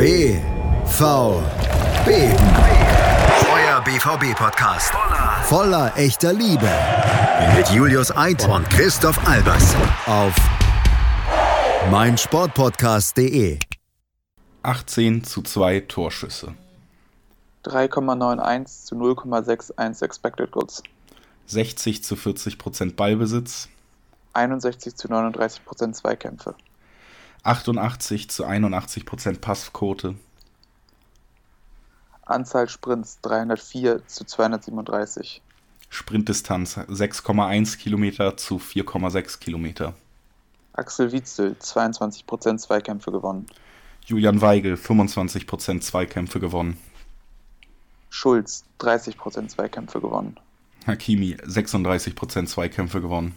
BVB. Euer BVB-Podcast. Voller echter Liebe. Mit Julius Eid und Christoph Albers. Auf meinsportpodcast.de. 18 zu 2 Torschüsse. 3,91 zu 0,61 Expected Goals. 60 zu 40 Prozent Ballbesitz. 61 zu 39 Prozent Zweikämpfe. 88 zu 81 Prozent Passquote. Anzahl Sprints 304 zu 237. Sprintdistanz 6,1 Kilometer zu 4,6 Kilometer. Axel Witzel 22 Prozent Zweikämpfe gewonnen. Julian Weigel 25 Prozent Zweikämpfe gewonnen. Schulz 30 Prozent Zweikämpfe gewonnen. Hakimi 36 Prozent Zweikämpfe gewonnen.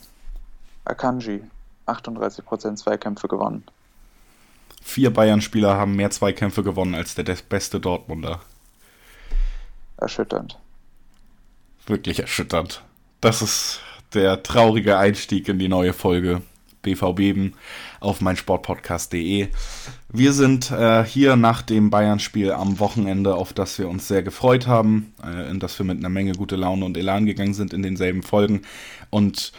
Akanji 38 Prozent Zweikämpfe gewonnen. Vier Bayern-Spieler haben mehr Zweikämpfe gewonnen als der beste Dortmunder. Erschütternd. Wirklich erschütternd. Das ist der traurige Einstieg in die neue Folge BVB auf meinsportpodcast.de. Wir sind äh, hier nach dem Bayern-Spiel am Wochenende, auf das wir uns sehr gefreut haben, äh, in das wir mit einer Menge gute Laune und Elan gegangen sind in denselben Folgen. Und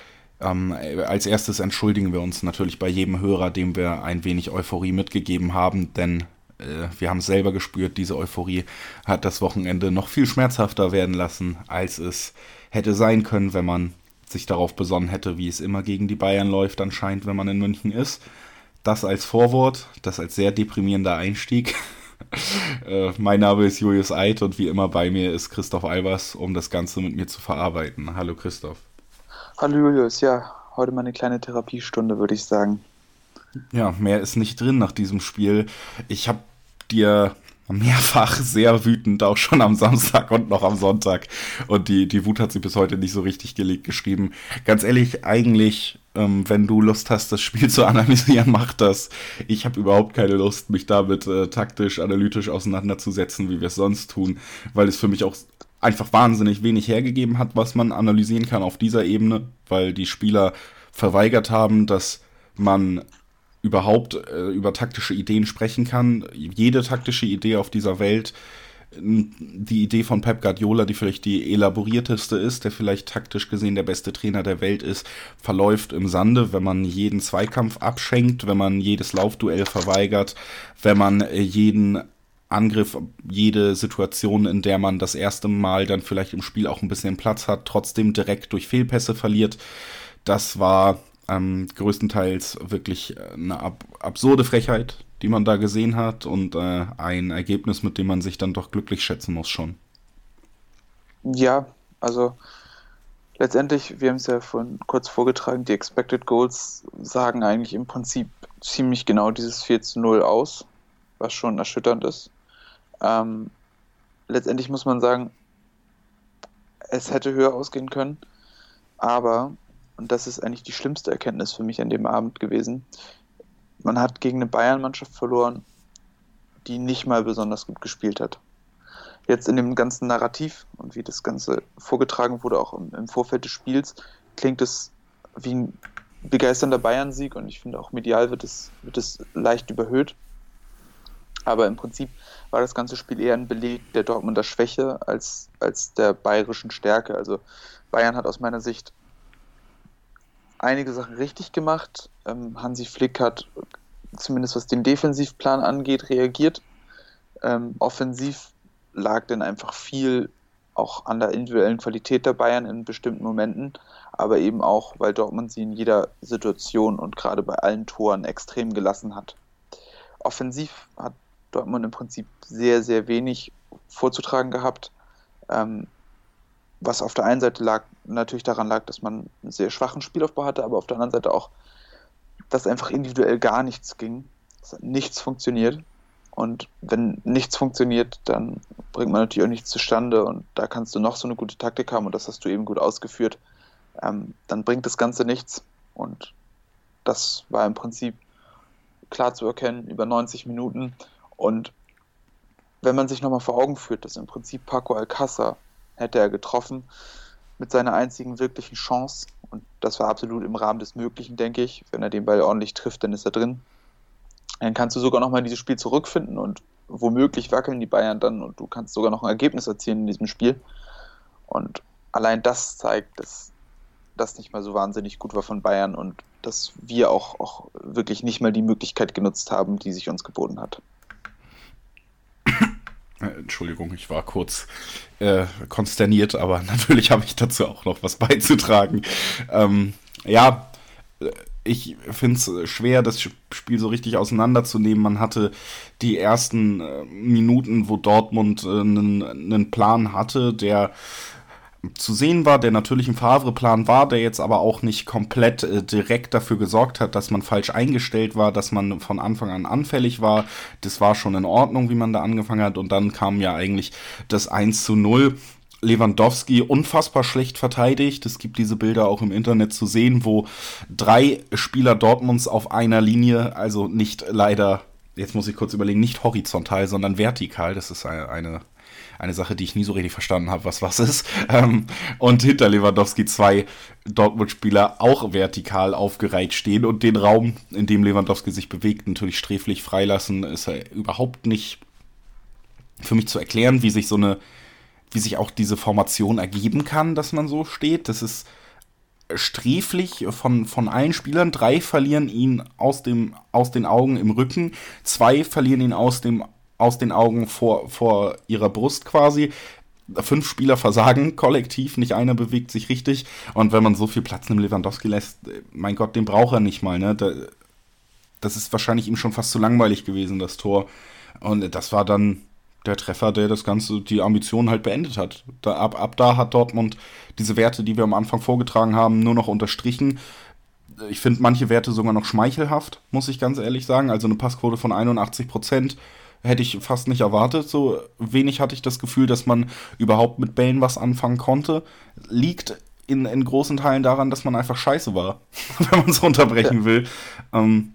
ähm, als erstes entschuldigen wir uns natürlich bei jedem Hörer, dem wir ein wenig Euphorie mitgegeben haben, denn äh, wir haben es selber gespürt, diese Euphorie hat das Wochenende noch viel schmerzhafter werden lassen, als es hätte sein können, wenn man sich darauf besonnen hätte, wie es immer gegen die Bayern läuft, anscheinend, wenn man in München ist. Das als Vorwort, das als sehr deprimierender Einstieg. äh, mein Name ist Julius Eid und wie immer bei mir ist Christoph Albers, um das Ganze mit mir zu verarbeiten. Hallo Christoph. Hallo Julius, ja, heute mal eine kleine Therapiestunde, würde ich sagen. Ja, mehr ist nicht drin nach diesem Spiel. Ich habe dir mehrfach sehr wütend, auch schon am Samstag und noch am Sonntag. Und die, die Wut hat sie bis heute nicht so richtig gelegt geschrieben. Ganz ehrlich, eigentlich, ähm, wenn du Lust hast, das Spiel zu analysieren, mach das. Ich habe überhaupt keine Lust, mich damit äh, taktisch, analytisch auseinanderzusetzen, wie wir es sonst tun, weil es für mich auch einfach wahnsinnig wenig hergegeben hat, was man analysieren kann auf dieser Ebene, weil die Spieler verweigert haben, dass man überhaupt äh, über taktische Ideen sprechen kann. Jede taktische Idee auf dieser Welt, die Idee von Pep Guardiola, die vielleicht die elaborierteste ist, der vielleicht taktisch gesehen der beste Trainer der Welt ist, verläuft im Sande, wenn man jeden Zweikampf abschenkt, wenn man jedes Laufduell verweigert, wenn man äh, jeden Angriff, jede Situation, in der man das erste Mal dann vielleicht im Spiel auch ein bisschen Platz hat, trotzdem direkt durch Fehlpässe verliert. Das war ähm, größtenteils wirklich eine ab absurde Frechheit, die man da gesehen hat und äh, ein Ergebnis, mit dem man sich dann doch glücklich schätzen muss schon. Ja, also letztendlich, wir haben es ja vorhin kurz vorgetragen, die Expected Goals sagen eigentlich im Prinzip ziemlich genau dieses 4 zu 0 aus, was schon erschütternd ist. Ähm, letztendlich muss man sagen, es hätte höher ausgehen können, aber, und das ist eigentlich die schlimmste Erkenntnis für mich an dem Abend gewesen, man hat gegen eine Bayern-Mannschaft verloren, die nicht mal besonders gut gespielt hat. Jetzt in dem ganzen Narrativ und wie das Ganze vorgetragen wurde, auch im, im Vorfeld des Spiels, klingt es wie ein begeisternder Bayern-Sieg und ich finde auch medial wird es, wird es leicht überhöht. Aber im Prinzip war das ganze Spiel eher ein Beleg der Dortmunder Schwäche als, als der bayerischen Stärke. Also Bayern hat aus meiner Sicht einige Sachen richtig gemacht. Ähm, Hansi Flick hat zumindest was den Defensivplan angeht, reagiert. Ähm, offensiv lag dann einfach viel auch an der individuellen Qualität der Bayern in bestimmten Momenten, aber eben auch, weil Dortmund sie in jeder Situation und gerade bei allen Toren extrem gelassen hat. Offensiv hat Dortmund im Prinzip sehr, sehr wenig vorzutragen gehabt. Ähm, was auf der einen Seite lag, natürlich daran lag, dass man einen sehr schwachen Spielaufbau hatte, aber auf der anderen Seite auch, dass einfach individuell gar nichts ging. Dass nichts funktioniert. Und wenn nichts funktioniert, dann bringt man natürlich auch nichts zustande und da kannst du noch so eine gute Taktik haben und das hast du eben gut ausgeführt. Ähm, dann bringt das Ganze nichts. Und das war im Prinzip klar zu erkennen über 90 Minuten. Und wenn man sich nochmal vor Augen führt, dass im Prinzip Paco Alcázar hätte er getroffen mit seiner einzigen wirklichen Chance und das war absolut im Rahmen des Möglichen, denke ich. Wenn er den Ball ordentlich trifft, dann ist er drin. Dann kannst du sogar nochmal dieses Spiel zurückfinden und womöglich wackeln die Bayern dann und du kannst sogar noch ein Ergebnis erzielen in diesem Spiel. Und allein das zeigt, dass das nicht mal so wahnsinnig gut war von Bayern und dass wir auch, auch wirklich nicht mal die Möglichkeit genutzt haben, die sich uns geboten hat. Äh, Entschuldigung, ich war kurz äh, konsterniert, aber natürlich habe ich dazu auch noch was beizutragen. Ähm, ja, äh, ich finde es schwer, das Spiel so richtig auseinanderzunehmen. Man hatte die ersten äh, Minuten, wo Dortmund einen äh, Plan hatte, der zu sehen war, der natürlich ein Favre-Plan war, der jetzt aber auch nicht komplett äh, direkt dafür gesorgt hat, dass man falsch eingestellt war, dass man von Anfang an anfällig war. Das war schon in Ordnung, wie man da angefangen hat. Und dann kam ja eigentlich das 1 zu 0. Lewandowski unfassbar schlecht verteidigt. Es gibt diese Bilder auch im Internet zu sehen, wo drei Spieler Dortmunds auf einer Linie, also nicht leider, jetzt muss ich kurz überlegen, nicht horizontal, sondern vertikal. Das ist eine, eine eine Sache, die ich nie so richtig verstanden habe, was was ist. Ähm, und hinter Lewandowski zwei Dortmund-Spieler auch vertikal aufgereiht stehen und den Raum, in dem Lewandowski sich bewegt, natürlich sträflich freilassen, ist er überhaupt nicht für mich zu erklären, wie sich so eine, wie sich auch diese Formation ergeben kann, dass man so steht. Das ist sträflich von, von allen Spielern. Drei verlieren ihn aus, dem, aus den Augen im Rücken, zwei verlieren ihn aus dem aus den Augen vor, vor ihrer Brust quasi. Fünf Spieler versagen kollektiv, nicht einer bewegt sich richtig. Und wenn man so viel Platz einem Lewandowski lässt, mein Gott, den braucht er nicht mal. Ne? das ist wahrscheinlich ihm schon fast zu langweilig gewesen, das Tor. Und das war dann der Treffer, der das Ganze, die Ambition halt beendet hat. Da, ab, ab da hat Dortmund diese Werte, die wir am Anfang vorgetragen haben, nur noch unterstrichen. Ich finde manche Werte sogar noch schmeichelhaft, muss ich ganz ehrlich sagen. Also eine Passquote von 81 Prozent hätte ich fast nicht erwartet. So wenig hatte ich das Gefühl, dass man überhaupt mit Bällen was anfangen konnte. Liegt in, in großen Teilen daran, dass man einfach scheiße war, wenn man es runterbrechen ja. will. Ähm,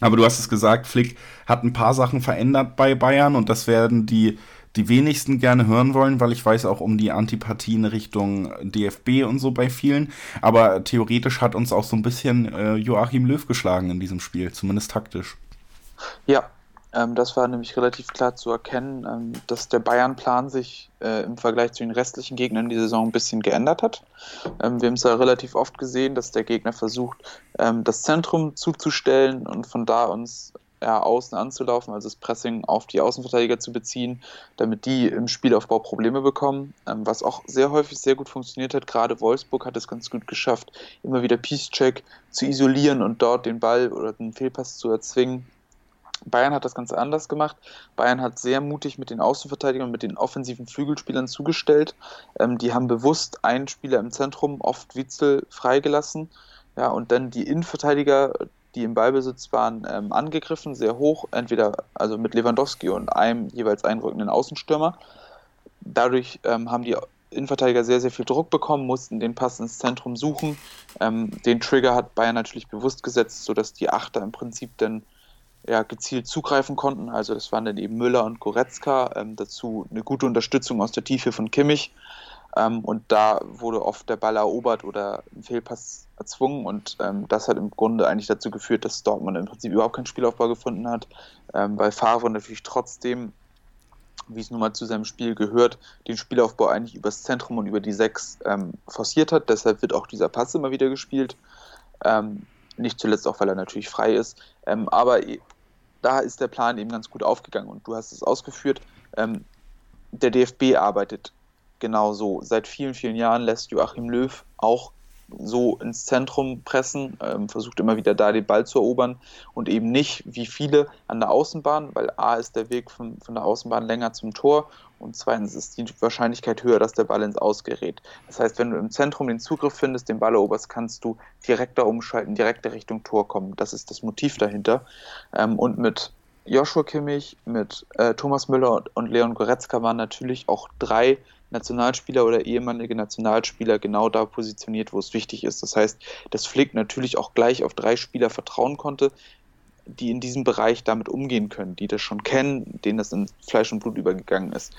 aber du hast es gesagt, Flick hat ein paar Sachen verändert bei Bayern und das werden die, die wenigsten gerne hören wollen, weil ich weiß auch um die Antipathien Richtung DFB und so bei vielen. Aber theoretisch hat uns auch so ein bisschen äh, Joachim Löw geschlagen in diesem Spiel, zumindest taktisch. Ja, ähm, das war nämlich relativ klar zu erkennen, ähm, dass der Bayern-Plan sich äh, im Vergleich zu den restlichen Gegnern die Saison ein bisschen geändert hat. Ähm, wir haben es ja relativ oft gesehen, dass der Gegner versucht, ähm, das Zentrum zuzustellen und von da uns ja, außen anzulaufen, also das Pressing auf die Außenverteidiger zu beziehen, damit die im Spielaufbau Probleme bekommen, ähm, was auch sehr häufig sehr gut funktioniert hat. Gerade Wolfsburg hat es ganz gut geschafft, immer wieder Peace-Check zu isolieren und dort den Ball oder den Fehlpass zu erzwingen Bayern hat das Ganze anders gemacht. Bayern hat sehr mutig mit den Außenverteidigern und mit den offensiven Flügelspielern zugestellt. Ähm, die haben bewusst einen Spieler im Zentrum, oft Witzel, freigelassen. Ja, und dann die Innenverteidiger, die im Ballbesitz waren, ähm, angegriffen, sehr hoch, entweder also mit Lewandowski und einem jeweils einrückenden Außenstürmer. Dadurch ähm, haben die Innenverteidiger sehr, sehr viel Druck bekommen, mussten den Pass ins Zentrum suchen. Ähm, den Trigger hat Bayern natürlich bewusst gesetzt, sodass die Achter im Prinzip dann ja, gezielt zugreifen konnten. Also das waren dann eben Müller und Goretzka, ähm, dazu eine gute Unterstützung aus der Tiefe von Kimmich. Ähm, und da wurde oft der Ball erobert oder ein Fehlpass erzwungen und ähm, das hat im Grunde eigentlich dazu geführt, dass Dortmund im Prinzip überhaupt keinen Spielaufbau gefunden hat, ähm, weil Favre natürlich trotzdem, wie es nun mal zu seinem Spiel gehört, den Spielaufbau eigentlich übers Zentrum und über die Sechs ähm, forciert hat. Deshalb wird auch dieser Pass immer wieder gespielt. Ähm, nicht zuletzt auch, weil er natürlich frei ist. Ähm, aber da ist der Plan eben ganz gut aufgegangen und du hast es ausgeführt. Ähm, der DFB arbeitet genau so. Seit vielen, vielen Jahren lässt Joachim Löw auch so ins Zentrum pressen, ähm, versucht immer wieder da den Ball zu erobern und eben nicht wie viele an der Außenbahn, weil A ist der Weg von, von der Außenbahn länger zum Tor und zweitens ist die Wahrscheinlichkeit höher, dass der Ball ins Ausgerät. Das heißt, wenn du im Zentrum den Zugriff findest, den Ball eroberst, kannst du direkter umschalten, direkter Richtung Tor kommen. Das ist das Motiv dahinter. Ähm, und mit Joshua Kimmich, mit äh, Thomas Müller und Leon Goretzka waren natürlich auch drei Nationalspieler oder ehemalige Nationalspieler genau da positioniert, wo es wichtig ist. Das heißt, dass Flick natürlich auch gleich auf drei Spieler vertrauen konnte, die in diesem Bereich damit umgehen können, die das schon kennen, denen das in Fleisch und Blut übergegangen ist.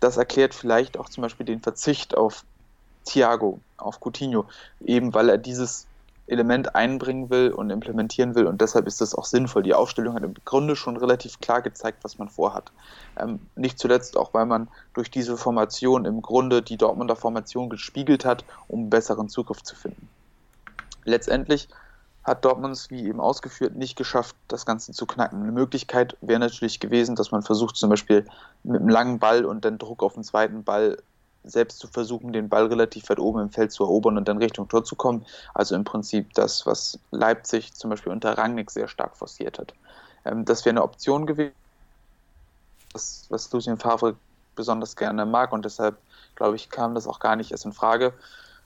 Das erklärt vielleicht auch zum Beispiel den Verzicht auf Thiago, auf Coutinho, eben weil er dieses Element einbringen will und implementieren will und deshalb ist das auch sinnvoll. Die Aufstellung hat im Grunde schon relativ klar gezeigt, was man vorhat. Ähm, nicht zuletzt auch, weil man durch diese Formation im Grunde die Dortmunder Formation gespiegelt hat, um besseren Zugriff zu finden. Letztendlich hat Dortmund wie eben ausgeführt, nicht geschafft, das Ganze zu knacken. Eine Möglichkeit wäre natürlich gewesen, dass man versucht, zum Beispiel mit einem langen Ball und dann Druck auf den zweiten Ball selbst zu versuchen, den Ball relativ weit oben im Feld zu erobern und dann Richtung Tor zu kommen. Also im Prinzip das, was Leipzig zum Beispiel unter Rangnick sehr stark forciert hat. Ähm, das wäre eine Option gewesen, was, was Lucien Favre besonders gerne mag und deshalb, glaube ich, kam das auch gar nicht erst in Frage.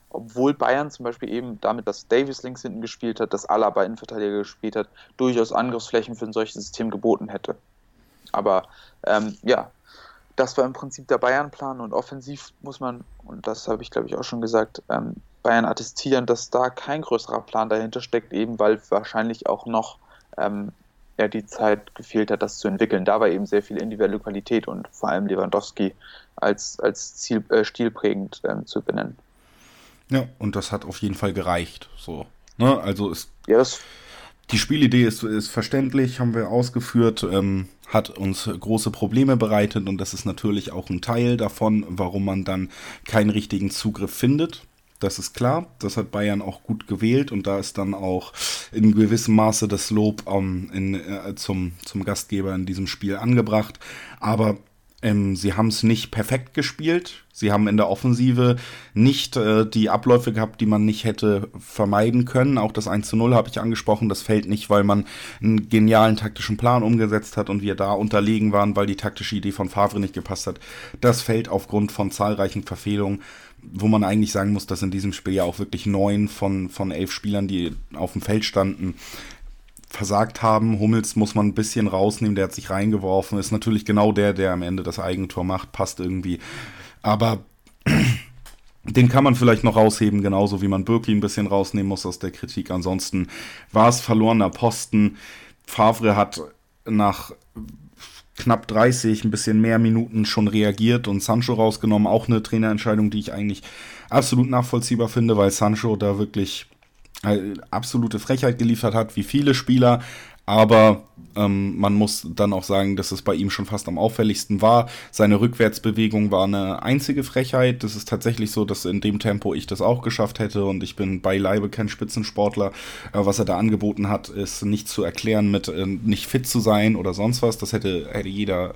Obwohl Bayern zum Beispiel eben damit, dass Davis links hinten gespielt hat, dass Alaba Innenverteidiger gespielt hat, durchaus Angriffsflächen für ein solches System geboten hätte. Aber ähm, ja, das war im Prinzip der Bayern-Plan und offensiv muss man, und das habe ich glaube ich auch schon gesagt, ähm, Bayern attestieren, dass da kein größerer Plan dahinter steckt, eben weil wahrscheinlich auch noch ähm, ja, die Zeit gefehlt hat, das zu entwickeln. Da war eben sehr viel individuelle Qualität und vor allem Lewandowski als, als Ziel, äh, stilprägend ähm, zu benennen. Ja, und das hat auf jeden Fall gereicht. So. Ne? Also ist. Das die Spielidee ist, ist verständlich, haben wir ausgeführt, ähm, hat uns große Probleme bereitet und das ist natürlich auch ein Teil davon, warum man dann keinen richtigen Zugriff findet. Das ist klar, das hat Bayern auch gut gewählt und da ist dann auch in gewissem Maße das Lob ähm, in, äh, zum, zum Gastgeber in diesem Spiel angebracht. Aber ähm, sie haben es nicht perfekt gespielt. Sie haben in der Offensive nicht äh, die Abläufe gehabt, die man nicht hätte vermeiden können. Auch das 1 zu 0 habe ich angesprochen. Das fällt nicht, weil man einen genialen taktischen Plan umgesetzt hat und wir da unterlegen waren, weil die taktische Idee von Favre nicht gepasst hat. Das fällt aufgrund von zahlreichen Verfehlungen, wo man eigentlich sagen muss, dass in diesem Spiel ja auch wirklich neun von, von elf Spielern, die auf dem Feld standen, versagt haben. Hummels muss man ein bisschen rausnehmen, der hat sich reingeworfen. Ist natürlich genau der, der am Ende das Eigentor macht, passt irgendwie. Aber den kann man vielleicht noch rausheben, genauso wie man Birki ein bisschen rausnehmen muss aus der Kritik. Ansonsten war es verlorener Posten. Favre hat nach knapp 30, ein bisschen mehr Minuten schon reagiert und Sancho rausgenommen. Auch eine Trainerentscheidung, die ich eigentlich absolut nachvollziehbar finde, weil Sancho da wirklich absolute Frechheit geliefert hat, wie viele Spieler. Aber ähm, man muss dann auch sagen, dass es bei ihm schon fast am auffälligsten war. Seine Rückwärtsbewegung war eine einzige Frechheit. Das ist tatsächlich so, dass in dem Tempo ich das auch geschafft hätte und ich bin beileibe kein Spitzensportler. Äh, was er da angeboten hat, ist nicht zu erklären mit äh, nicht fit zu sein oder sonst was. Das hätte, hätte jeder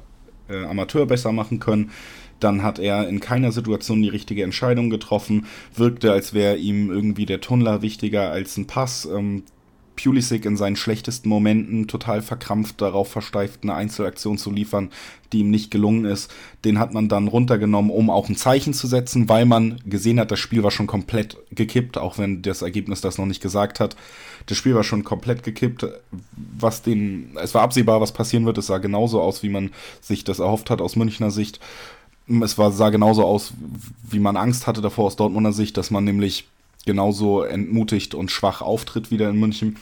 äh, Amateur besser machen können. Dann hat er in keiner Situation die richtige Entscheidung getroffen, wirkte, als wäre ihm irgendwie der Tunnler wichtiger als ein Pass. Ähm, Pulisic in seinen schlechtesten Momenten total verkrampft darauf versteift, eine Einzelaktion zu liefern, die ihm nicht gelungen ist. Den hat man dann runtergenommen, um auch ein Zeichen zu setzen, weil man gesehen hat, das Spiel war schon komplett gekippt, auch wenn das Ergebnis das noch nicht gesagt hat. Das Spiel war schon komplett gekippt. Was den, es war absehbar, was passieren wird. Es sah genauso aus, wie man sich das erhofft hat aus Münchner Sicht es war, sah genauso aus, wie man Angst hatte davor aus Dortmunder Sicht, dass man nämlich genauso entmutigt und schwach auftritt wieder in München.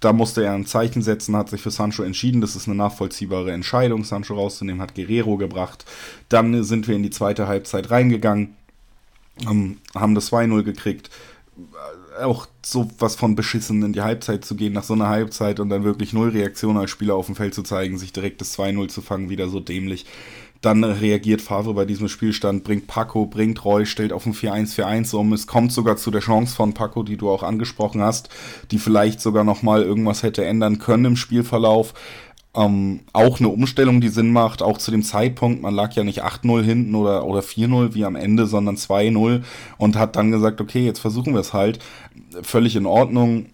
Da musste er ein Zeichen setzen, hat sich für Sancho entschieden. Das ist eine nachvollziehbare Entscheidung, Sancho rauszunehmen, hat Guerrero gebracht. Dann sind wir in die zweite Halbzeit reingegangen, ähm, haben das 2-0 gekriegt. Auch so was von beschissen in die Halbzeit zu gehen, nach so einer Halbzeit und dann wirklich null Reaktion als Spieler auf dem Feld zu zeigen, sich direkt das 2-0 zu fangen, wieder so dämlich. Dann reagiert Favre bei diesem Spielstand, bringt Paco, bringt Roy, stellt auf ein 4-1-4-1 um. Es kommt sogar zu der Chance von Paco, die du auch angesprochen hast, die vielleicht sogar nochmal irgendwas hätte ändern können im Spielverlauf. Ähm, auch eine Umstellung, die Sinn macht, auch zu dem Zeitpunkt, man lag ja nicht 8-0 hinten oder, oder 4-0 wie am Ende, sondern 2-0 und hat dann gesagt, okay, jetzt versuchen wir es halt. Völlig in Ordnung,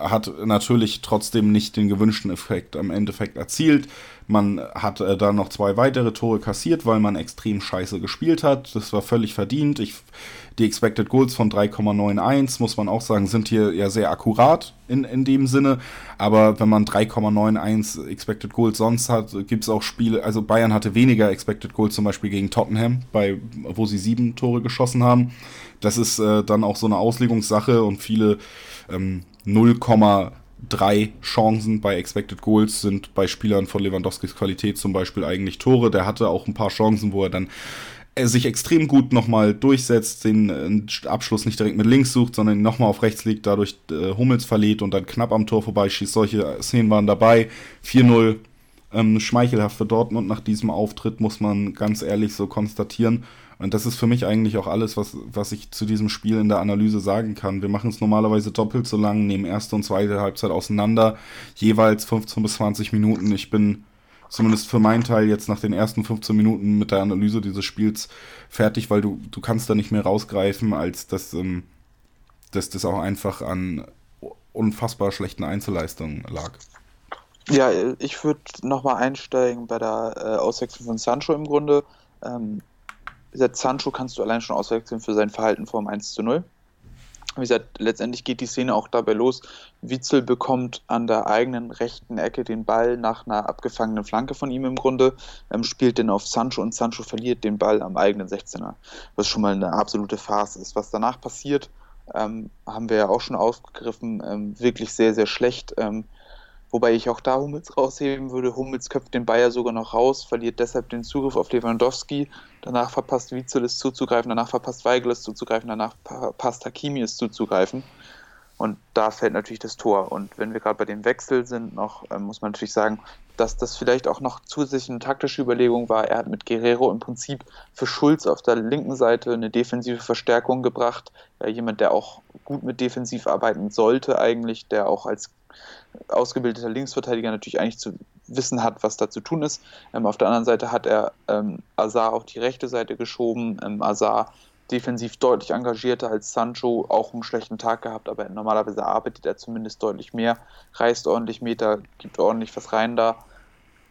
hat natürlich trotzdem nicht den gewünschten Effekt am Endeffekt erzielt. Man hat äh, dann noch zwei weitere Tore kassiert, weil man extrem scheiße gespielt hat. Das war völlig verdient. Ich, die Expected Goals von 3,91, muss man auch sagen, sind hier ja sehr akkurat in, in dem Sinne. Aber wenn man 3,91 Expected Goals sonst hat, gibt es auch Spiele, also Bayern hatte weniger Expected Goals zum Beispiel gegen Tottenham, bei, wo sie sieben Tore geschossen haben. Das ist äh, dann auch so eine Auslegungssache und viele ähm, 0, drei Chancen bei Expected Goals sind bei Spielern von Lewandowskis Qualität zum Beispiel eigentlich Tore. Der hatte auch ein paar Chancen, wo er dann er sich extrem gut nochmal durchsetzt, den äh, Abschluss nicht direkt mit links sucht, sondern nochmal auf rechts liegt, dadurch äh, Hummels verliert und dann knapp am Tor vorbeischießt. Solche Szenen waren dabei. 4-0, ähm, schmeichelhaft für Dortmund nach diesem Auftritt, muss man ganz ehrlich so konstatieren. Und das ist für mich eigentlich auch alles, was, was ich zu diesem Spiel in der Analyse sagen kann. Wir machen es normalerweise doppelt so lang, nehmen erste und zweite Halbzeit auseinander, jeweils 15 bis 20 Minuten. Ich bin zumindest für meinen Teil jetzt nach den ersten 15 Minuten mit der Analyse dieses Spiels fertig, weil du, du kannst da nicht mehr rausgreifen, als dass, ähm, dass das auch einfach an unfassbar schlechten Einzelleistungen lag. Ja, ich würde nochmal einsteigen bei der äh, Auswechslung von Sancho im Grunde. Ähm, wie gesagt, Sancho kannst du allein schon auswechseln für sein Verhalten vor dem 1 zu 0 wie gesagt, letztendlich geht die Szene auch dabei los. Witzel bekommt an der eigenen rechten Ecke den Ball nach einer abgefangenen Flanke von ihm im Grunde, ähm, spielt den auf Sancho und Sancho verliert den Ball am eigenen 16er, was schon mal eine absolute Farce ist. Was danach passiert, ähm, haben wir ja auch schon aufgegriffen, ähm, wirklich sehr, sehr schlecht. Ähm, Wobei ich auch da Hummels rausheben würde. Hummels köpft den Bayer sogar noch raus, verliert deshalb den Zugriff auf Lewandowski. Danach verpasst Witzel es zuzugreifen, danach verpasst Weigel es zuzugreifen, danach verpasst Hakimi es zuzugreifen. Und da fällt natürlich das Tor. Und wenn wir gerade bei dem Wechsel sind, noch äh, muss man natürlich sagen, dass das vielleicht auch noch zusätzlich eine taktische Überlegung war. Er hat mit Guerrero im Prinzip für Schulz auf der linken Seite eine defensive Verstärkung gebracht. Äh, jemand, der auch gut mit defensiv arbeiten sollte eigentlich, der auch als ausgebildeter Linksverteidiger natürlich eigentlich zu wissen hat, was da zu tun ist. Ähm, auf der anderen Seite hat er ähm, Azar auf die rechte Seite geschoben. Ähm, Azar defensiv deutlich engagierter als Sancho, auch einen schlechten Tag gehabt, aber normalerweise arbeitet er zumindest deutlich mehr, reißt ordentlich Meter, gibt ordentlich was rein da.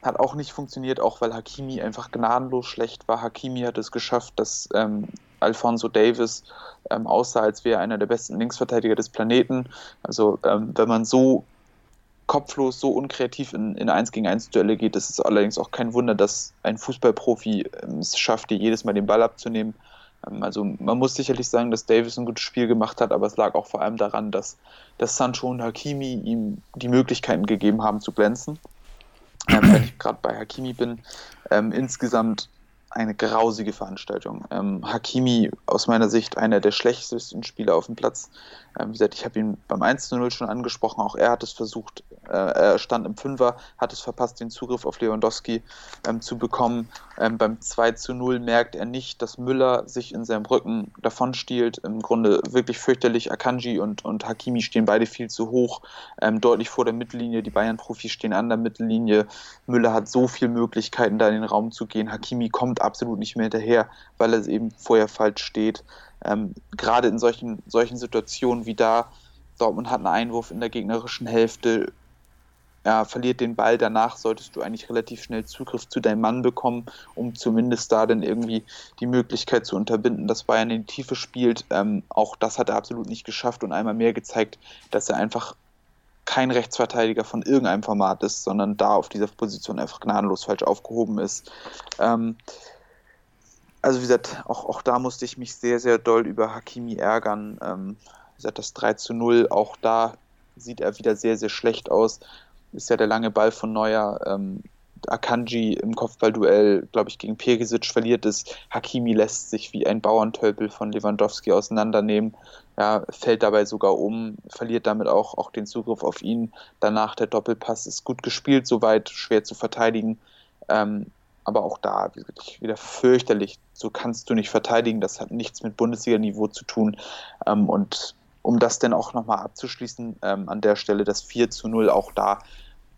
Hat auch nicht funktioniert, auch weil Hakimi einfach gnadenlos schlecht war. Hakimi hat es geschafft, dass ähm, Alfonso Davis ähm, aussah, als wäre einer der besten Linksverteidiger des Planeten. Also ähm, wenn man so kopflos, so unkreativ in, in 1 gegen 1 Duelle geht, ist es allerdings auch kein Wunder, dass ein Fußballprofi ähm, es schafft, dir jedes Mal den Ball abzunehmen. Ähm, also man muss sicherlich sagen, dass Davis ein gutes Spiel gemacht hat, aber es lag auch vor allem daran, dass, dass Sancho und Hakimi ihm die Möglichkeiten gegeben haben zu glänzen. Ähm, wenn ich gerade bei Hakimi bin, ähm, insgesamt eine grausige Veranstaltung. Ähm, Hakimi aus meiner Sicht einer der schlechtesten Spieler auf dem Platz. Ähm, wie gesagt, ich habe ihn beim 1 0 schon angesprochen, auch er hat es versucht, äh, er stand im Fünfer, hat es verpasst, den Zugriff auf Lewandowski ähm, zu bekommen. Ähm, beim 2 zu 0 merkt er nicht, dass Müller sich in seinem Rücken davonstiehlt. Im Grunde wirklich fürchterlich. Akanji und, und Hakimi stehen beide viel zu hoch, ähm, deutlich vor der Mittellinie. Die Bayern-Profis stehen an der Mittellinie. Müller hat so viele Möglichkeiten, da in den Raum zu gehen. Hakimi kommt absolut nicht mehr hinterher, weil er eben vorher falsch steht. Ähm, gerade in solchen, solchen Situationen wie da, Dortmund hat einen Einwurf in der gegnerischen Hälfte, ja, verliert den Ball, danach solltest du eigentlich relativ schnell Zugriff zu deinem Mann bekommen, um zumindest da dann irgendwie die Möglichkeit zu unterbinden, dass Bayern in die Tiefe spielt. Ähm, auch das hat er absolut nicht geschafft und einmal mehr gezeigt, dass er einfach kein Rechtsverteidiger von irgendeinem Format ist, sondern da auf dieser Position einfach gnadenlos falsch aufgehoben ist. Ähm, also wie gesagt, auch, auch da musste ich mich sehr, sehr doll über Hakimi ärgern. Ähm, wie gesagt, das 3 zu 0, auch da sieht er wieder sehr, sehr schlecht aus. Ist ja der lange Ball von Neuer. Ähm, Akanji im Kopfballduell, glaube ich, gegen Perisic verliert es. Hakimi lässt sich wie ein Bauerntölpel von Lewandowski auseinandernehmen. Ja, fällt dabei sogar um, verliert damit auch, auch den Zugriff auf ihn. Danach der Doppelpass ist gut gespielt, soweit schwer zu verteidigen. Ähm, aber auch da wieder fürchterlich. So kannst du nicht verteidigen. Das hat nichts mit Bundesliga-Niveau zu tun. Ähm, und um das dann auch nochmal abzuschließen, ähm, an der Stelle das 4 zu 0 auch da.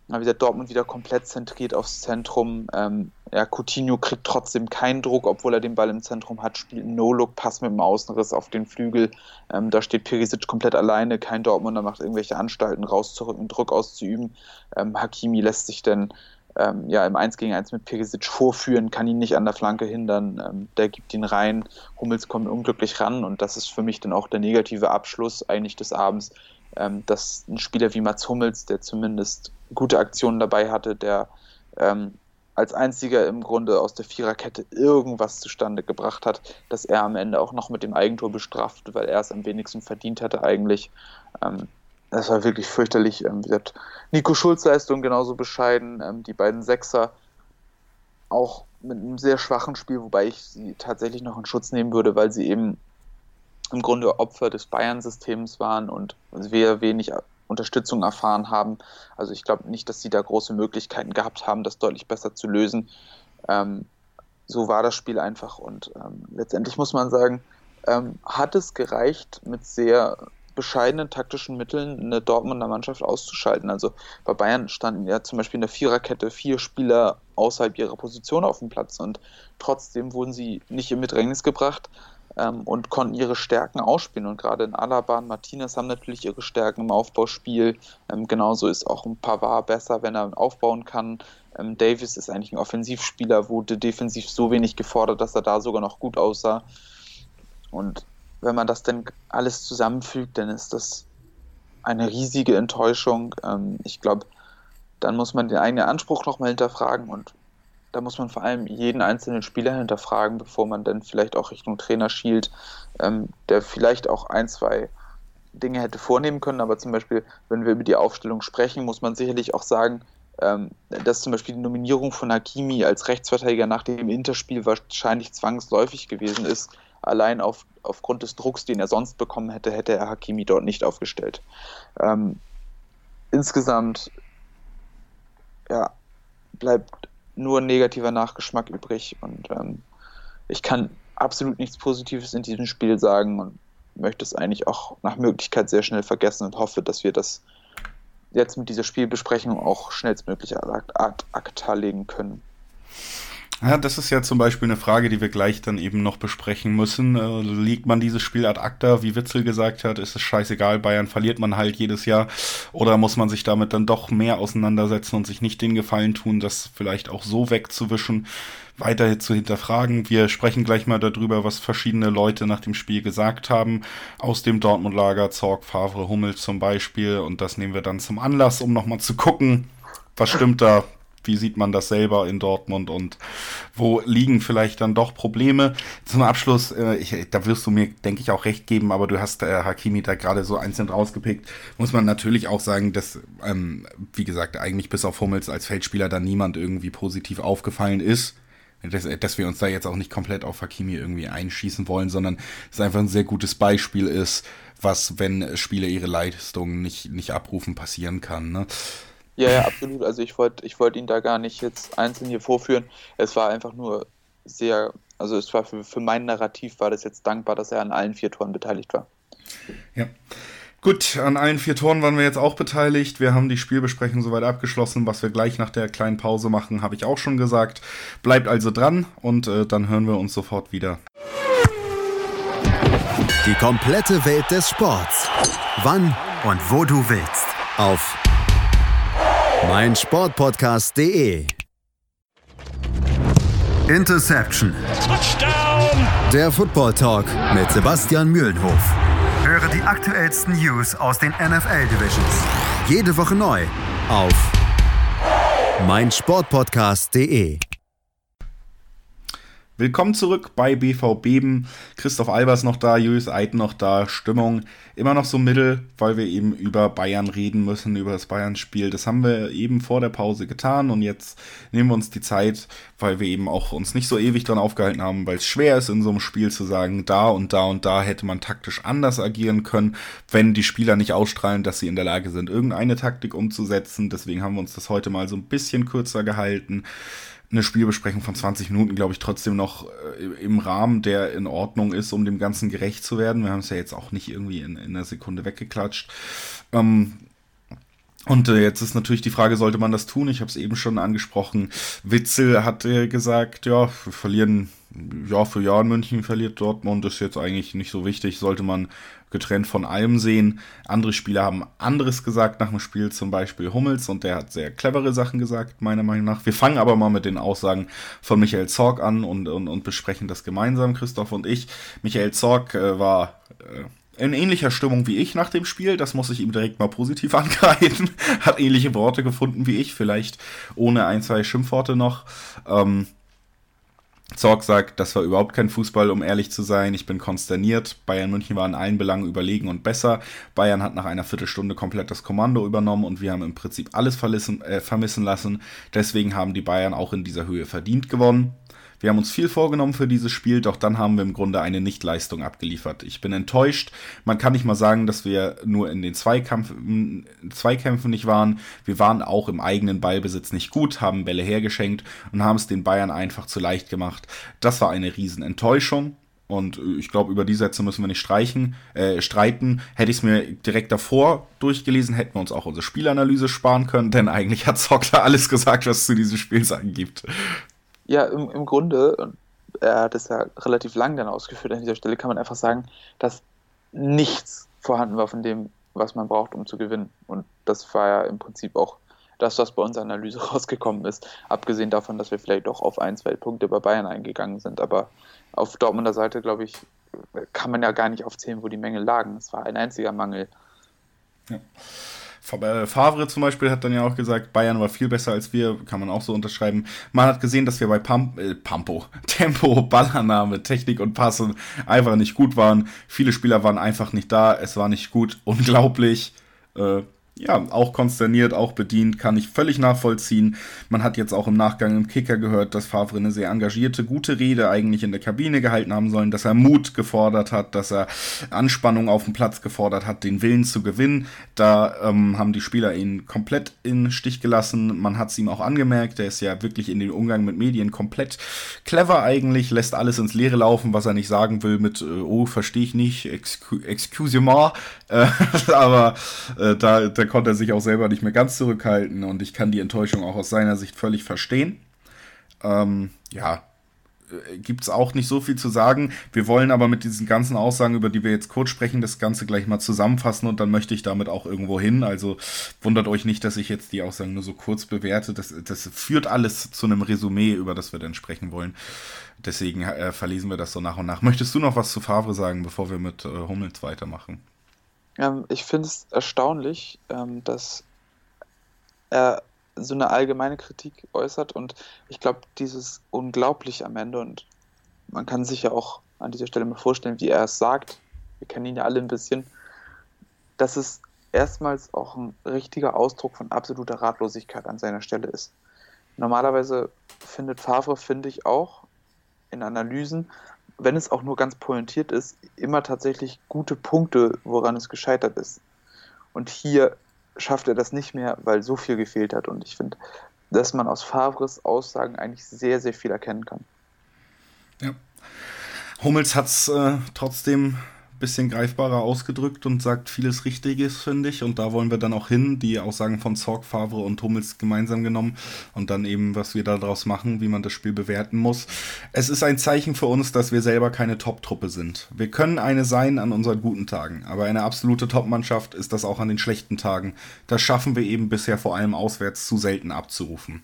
Wie gesagt, Dortmund wieder komplett zentriert aufs Zentrum. Ähm, ja, Coutinho kriegt trotzdem keinen Druck, obwohl er den Ball im Zentrum hat, spielt einen No-Look-Pass mit dem Außenriss auf den Flügel. Ähm, da steht Perisic komplett alleine, kein Dortmunder macht irgendwelche Anstalten rauszurücken, Druck auszuüben. Ähm, Hakimi lässt sich dann ähm, ja, im 1 gegen 1 mit Perisic vorführen, kann ihn nicht an der Flanke hindern, ähm, der gibt ihn rein, Hummels kommt unglücklich ran und das ist für mich dann auch der negative Abschluss eigentlich des Abends, ähm, dass ein Spieler wie Mats Hummels, der zumindest gute Aktionen dabei hatte, der ähm, als einziger im Grunde aus der Viererkette irgendwas zustande gebracht hat, dass er am Ende auch noch mit dem Eigentor bestraft, weil er es am wenigsten verdient hatte eigentlich. Das war wirklich fürchterlich. Ähm, Nico Schulz Leistung genauso bescheiden. Ähm, die beiden Sechser auch mit einem sehr schwachen Spiel, wobei ich sie tatsächlich noch in Schutz nehmen würde, weil sie eben im Grunde Opfer des Bayern-Systems waren und sehr wenig Unterstützung erfahren haben. Also ich glaube nicht, dass sie da große Möglichkeiten gehabt haben, das deutlich besser zu lösen. Ähm, so war das Spiel einfach und ähm, letztendlich muss man sagen, ähm, hat es gereicht, mit sehr bescheidenen taktischen Mitteln eine Dortmunder Mannschaft auszuschalten. Also bei Bayern standen ja zum Beispiel in der Viererkette vier Spieler außerhalb ihrer Position auf dem Platz und trotzdem wurden sie nicht in Bedrängnis gebracht ähm, und konnten ihre Stärken ausspielen. Und gerade in Alaba und Martinez haben natürlich ihre Stärken im Aufbauspiel. Ähm, genauso ist auch ein Pavard besser, wenn er aufbauen kann. Ähm, Davis ist eigentlich ein Offensivspieler, wurde defensiv so wenig gefordert, dass er da sogar noch gut aussah. Und wenn man das dann alles zusammenfügt, dann ist das eine riesige Enttäuschung. Ähm, ich glaube, dann muss man den eigenen Anspruch nochmal hinterfragen und da muss man vor allem jeden einzelnen Spieler hinterfragen, bevor man dann vielleicht auch Richtung Trainer schielt, ähm, der vielleicht auch ein, zwei Dinge hätte vornehmen können. Aber zum Beispiel, wenn wir über die Aufstellung sprechen, muss man sicherlich auch sagen, ähm, dass zum Beispiel die Nominierung von Hakimi als Rechtsverteidiger nach dem Interspiel wahrscheinlich zwangsläufig gewesen ist. Allein auf, aufgrund des Drucks, den er sonst bekommen hätte, hätte er Hakimi dort nicht aufgestellt. Ähm, insgesamt ja, bleibt nur ein negativer Nachgeschmack übrig. Und ähm, ich kann absolut nichts Positives in diesem Spiel sagen und möchte es eigentlich auch nach Möglichkeit sehr schnell vergessen und hoffe, dass wir das jetzt mit dieser Spielbesprechung auch schnellstmöglich ad acta legen können. Ja, das ist ja zum Beispiel eine Frage, die wir gleich dann eben noch besprechen müssen. Äh, legt man dieses Spiel ad acta, wie Witzel gesagt hat, ist es scheißegal, Bayern verliert man halt jedes Jahr. Oder muss man sich damit dann doch mehr auseinandersetzen und sich nicht den Gefallen tun, das vielleicht auch so wegzuwischen, weiter zu hinterfragen. Wir sprechen gleich mal darüber, was verschiedene Leute nach dem Spiel gesagt haben. Aus dem Dortmund-Lager, Zorg, Favre, Hummel zum Beispiel. Und das nehmen wir dann zum Anlass, um nochmal zu gucken, was stimmt da, wie sieht man das selber in Dortmund und wo liegen vielleicht dann doch Probleme? Zum Abschluss, äh, ich, da wirst du mir, denke ich, auch recht geben, aber du hast äh, Hakimi da gerade so einzeln rausgepickt. Muss man natürlich auch sagen, dass, ähm, wie gesagt, eigentlich bis auf Hummels als Feldspieler da niemand irgendwie positiv aufgefallen ist. Dass, dass wir uns da jetzt auch nicht komplett auf Hakimi irgendwie einschießen wollen, sondern es einfach ein sehr gutes Beispiel ist, was, wenn Spieler ihre Leistungen nicht, nicht abrufen, passieren kann. Ne? Ja, ja, absolut. Also ich wollte ich wollt ihn da gar nicht jetzt einzeln hier vorführen. Es war einfach nur sehr, also es war für, für mein Narrativ war das jetzt dankbar, dass er an allen vier Toren beteiligt war. Ja. Gut, an allen vier Toren waren wir jetzt auch beteiligt. Wir haben die Spielbesprechung soweit abgeschlossen. Was wir gleich nach der kleinen Pause machen, habe ich auch schon gesagt. Bleibt also dran und äh, dann hören wir uns sofort wieder. Die komplette Welt des Sports. Wann und wo du willst. Auf mein Sportpodcast.de. Interception. Touchdown. Der Football Talk mit Sebastian Mühlenhof. Höre die aktuellsten News aus den NFL Divisions. Jede Woche neu auf mein Sportpodcast.de. Willkommen zurück bei BV Beben. Christoph Albers noch da, Julius Eid noch da. Stimmung immer noch so mittel, weil wir eben über Bayern reden müssen, über das Bayern-Spiel. Das haben wir eben vor der Pause getan und jetzt nehmen wir uns die Zeit, weil wir eben auch uns nicht so ewig dran aufgehalten haben, weil es schwer ist in so einem Spiel zu sagen, da und da und da hätte man taktisch anders agieren können, wenn die Spieler nicht ausstrahlen, dass sie in der Lage sind, irgendeine Taktik umzusetzen. Deswegen haben wir uns das heute mal so ein bisschen kürzer gehalten eine Spielbesprechung von 20 Minuten, glaube ich, trotzdem noch äh, im Rahmen, der in Ordnung ist, um dem Ganzen gerecht zu werden. Wir haben es ja jetzt auch nicht irgendwie in, in einer Sekunde weggeklatscht. Ähm, und äh, jetzt ist natürlich die Frage, sollte man das tun? Ich habe es eben schon angesprochen. Witzel hat äh, gesagt, ja, wir verlieren Jahr für Jahr in München, verliert Dortmund, ist jetzt eigentlich nicht so wichtig, sollte man getrennt von allem sehen. Andere Spieler haben anderes gesagt nach dem Spiel, zum Beispiel Hummels, und der hat sehr clevere Sachen gesagt, meiner Meinung nach. Wir fangen aber mal mit den Aussagen von Michael Zorg an und, und, und besprechen das gemeinsam, Christoph und ich. Michael Zorg äh, war äh, in ähnlicher Stimmung wie ich nach dem Spiel, das muss ich ihm direkt mal positiv angreifen. hat ähnliche Worte gefunden wie ich, vielleicht ohne ein, zwei Schimpfworte noch. Ähm, Zorg sagt, das war überhaupt kein Fußball, um ehrlich zu sein. Ich bin konsterniert. Bayern München war in allen Belangen überlegen und besser. Bayern hat nach einer Viertelstunde komplett das Kommando übernommen und wir haben im Prinzip alles äh, vermissen lassen. Deswegen haben die Bayern auch in dieser Höhe verdient gewonnen. Wir haben uns viel vorgenommen für dieses Spiel, doch dann haben wir im Grunde eine Nichtleistung abgeliefert. Ich bin enttäuscht. Man kann nicht mal sagen, dass wir nur in den Zweikampf, Zweikämpfen nicht waren. Wir waren auch im eigenen Ballbesitz nicht gut, haben Bälle hergeschenkt und haben es den Bayern einfach zu leicht gemacht. Das war eine Riesenenttäuschung. Und ich glaube, über die Sätze müssen wir nicht streichen, äh, streiten. Hätte ich es mir direkt davor durchgelesen, hätten wir uns auch unsere Spielanalyse sparen können, denn eigentlich hat Zockler alles gesagt, was es zu diesem Spiel sagen gibt. Ja, im, im Grunde, er hat es ja relativ lang dann ausgeführt an dieser Stelle, kann man einfach sagen, dass nichts vorhanden war von dem, was man braucht, um zu gewinnen. Und das war ja im Prinzip auch das, was bei unserer Analyse rausgekommen ist. Abgesehen davon, dass wir vielleicht doch auf ein, zwei Punkte bei Bayern eingegangen sind. Aber auf Dortmunder Seite, glaube ich, kann man ja gar nicht aufzählen, wo die Mängel lagen. Es war ein einziger Mangel. Ja. Äh, Favre zum Beispiel hat dann ja auch gesagt, Bayern war viel besser als wir, kann man auch so unterschreiben. Man hat gesehen, dass wir bei Pump, äh, Pampo, Tempo, Ballannahme, Technik und Passen einfach nicht gut waren. Viele Spieler waren einfach nicht da, es war nicht gut, unglaublich. Äh, ja, auch konsterniert, auch bedient, kann ich völlig nachvollziehen. Man hat jetzt auch im Nachgang im Kicker gehört, dass Favre eine sehr engagierte, gute Rede eigentlich in der Kabine gehalten haben sollen, dass er Mut gefordert hat, dass er Anspannung auf dem Platz gefordert hat, den Willen zu gewinnen. Da ähm, haben die Spieler ihn komplett in Stich gelassen. Man hat es ihm auch angemerkt, er ist ja wirklich in den Umgang mit Medien komplett clever eigentlich, lässt alles ins Leere laufen, was er nicht sagen will mit, äh, oh, verstehe ich nicht, excuse-moi, äh, aber äh, da, da konnte er sich auch selber nicht mehr ganz zurückhalten und ich kann die Enttäuschung auch aus seiner Sicht völlig verstehen. Ähm, ja, äh, gibt es auch nicht so viel zu sagen. Wir wollen aber mit diesen ganzen Aussagen, über die wir jetzt kurz sprechen, das Ganze gleich mal zusammenfassen und dann möchte ich damit auch irgendwo hin. Also wundert euch nicht, dass ich jetzt die Aussagen nur so kurz bewerte. Das, das führt alles zu einem Resümee, über das wir dann sprechen wollen. Deswegen äh, verlesen wir das so nach und nach. Möchtest du noch was zu Favre sagen, bevor wir mit äh, Hummels weitermachen? Ähm, ich finde es erstaunlich, ähm, dass er so eine allgemeine Kritik äußert und ich glaube, dieses unglaublich am Ende und man kann sich ja auch an dieser Stelle mal vorstellen, wie er es sagt. Wir kennen ihn ja alle ein bisschen. Dass es erstmals auch ein richtiger Ausdruck von absoluter Ratlosigkeit an seiner Stelle ist. Normalerweise findet Favre, finde ich auch, in Analysen wenn es auch nur ganz pointiert ist, immer tatsächlich gute Punkte, woran es gescheitert ist. Und hier schafft er das nicht mehr, weil so viel gefehlt hat. Und ich finde, dass man aus Favres Aussagen eigentlich sehr, sehr viel erkennen kann. Ja. Hummels hat es äh, trotzdem bisschen greifbarer ausgedrückt und sagt vieles Richtiges, finde ich. Und da wollen wir dann auch hin, die Aussagen von Zorg, Favre und Hummels gemeinsam genommen und dann eben, was wir daraus machen, wie man das Spiel bewerten muss. Es ist ein Zeichen für uns, dass wir selber keine Top-Truppe sind. Wir können eine sein an unseren guten Tagen, aber eine absolute Top-Mannschaft ist das auch an den schlechten Tagen. Das schaffen wir eben bisher vor allem auswärts zu selten abzurufen.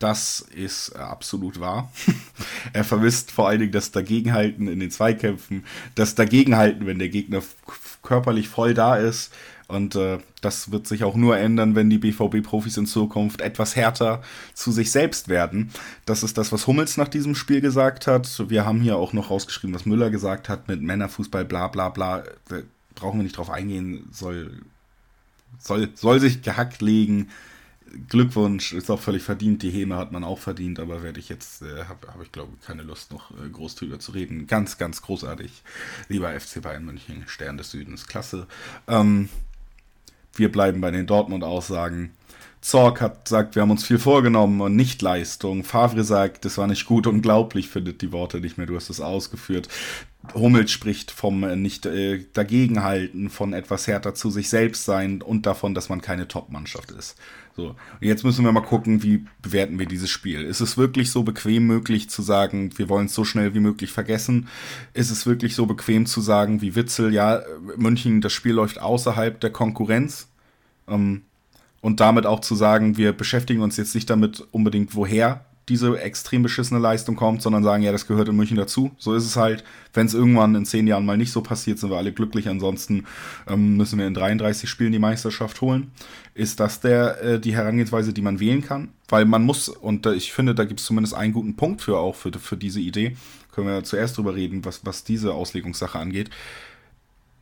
Das ist äh, absolut wahr. er vermisst vor allen Dingen das Dagegenhalten in den Zweikämpfen, das Dagegenhalten, wenn der Gegner körperlich voll da ist. Und äh, das wird sich auch nur ändern, wenn die BVB-Profis in Zukunft etwas härter zu sich selbst werden. Das ist das, was Hummels nach diesem Spiel gesagt hat. Wir haben hier auch noch rausgeschrieben, was Müller gesagt hat mit Männerfußball, bla bla bla. Da brauchen wir nicht drauf eingehen, soll, soll, soll sich gehackt legen Glückwunsch, ist auch völlig verdient. Die Häme hat man auch verdient, aber werde ich jetzt, äh, habe hab ich glaube keine Lust noch äh, groß drüber zu reden. Ganz, ganz großartig. Lieber FC Bayern München, Stern des Südens, klasse. Ähm, wir bleiben bei den Dortmund-Aussagen. Zorg hat sagt, wir haben uns viel vorgenommen und nicht Leistung. Favre sagt, das war nicht gut, unglaublich, findet die Worte nicht mehr, du hast es ausgeführt. Hummels spricht vom äh, nicht äh, dagegenhalten, von etwas härter zu sich selbst sein und davon, dass man keine Top-Mannschaft ist. So, und jetzt müssen wir mal gucken, wie bewerten wir dieses Spiel. Ist es wirklich so bequem möglich zu sagen, wir wollen es so schnell wie möglich vergessen? Ist es wirklich so bequem zu sagen, wie Witzel, ja, München, das Spiel läuft außerhalb der Konkurrenz? Ähm, und damit auch zu sagen, wir beschäftigen uns jetzt nicht damit unbedingt, woher diese extrem beschissene Leistung kommt, sondern sagen, ja, das gehört in München dazu. So ist es halt. Wenn es irgendwann in zehn Jahren mal nicht so passiert, sind wir alle glücklich. Ansonsten ähm, müssen wir in 33 Spielen die Meisterschaft holen. Ist das der, äh, die Herangehensweise, die man wählen kann? Weil man muss, und äh, ich finde, da gibt es zumindest einen guten Punkt für auch für, für diese Idee. Können wir zuerst drüber reden, was, was diese Auslegungssache angeht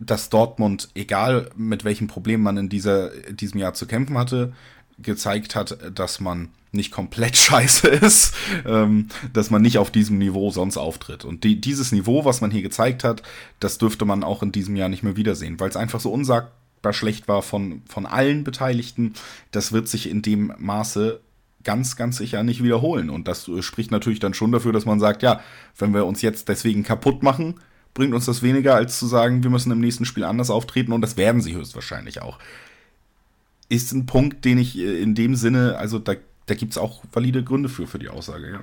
dass Dortmund, egal mit welchen Problemen man in dieser, diesem Jahr zu kämpfen hatte, gezeigt hat, dass man nicht komplett scheiße ist, ähm, dass man nicht auf diesem Niveau sonst auftritt. Und die, dieses Niveau, was man hier gezeigt hat, das dürfte man auch in diesem Jahr nicht mehr wiedersehen, weil es einfach so unsagbar schlecht war von, von allen Beteiligten. Das wird sich in dem Maße ganz, ganz sicher nicht wiederholen. Und das spricht natürlich dann schon dafür, dass man sagt, ja, wenn wir uns jetzt deswegen kaputt machen, bringt uns das weniger, als zu sagen, wir müssen im nächsten Spiel anders auftreten und das werden sie höchstwahrscheinlich auch. Ist ein Punkt, den ich äh, in dem Sinne, also da da gibt es auch valide Gründe für, für die Aussage, ja.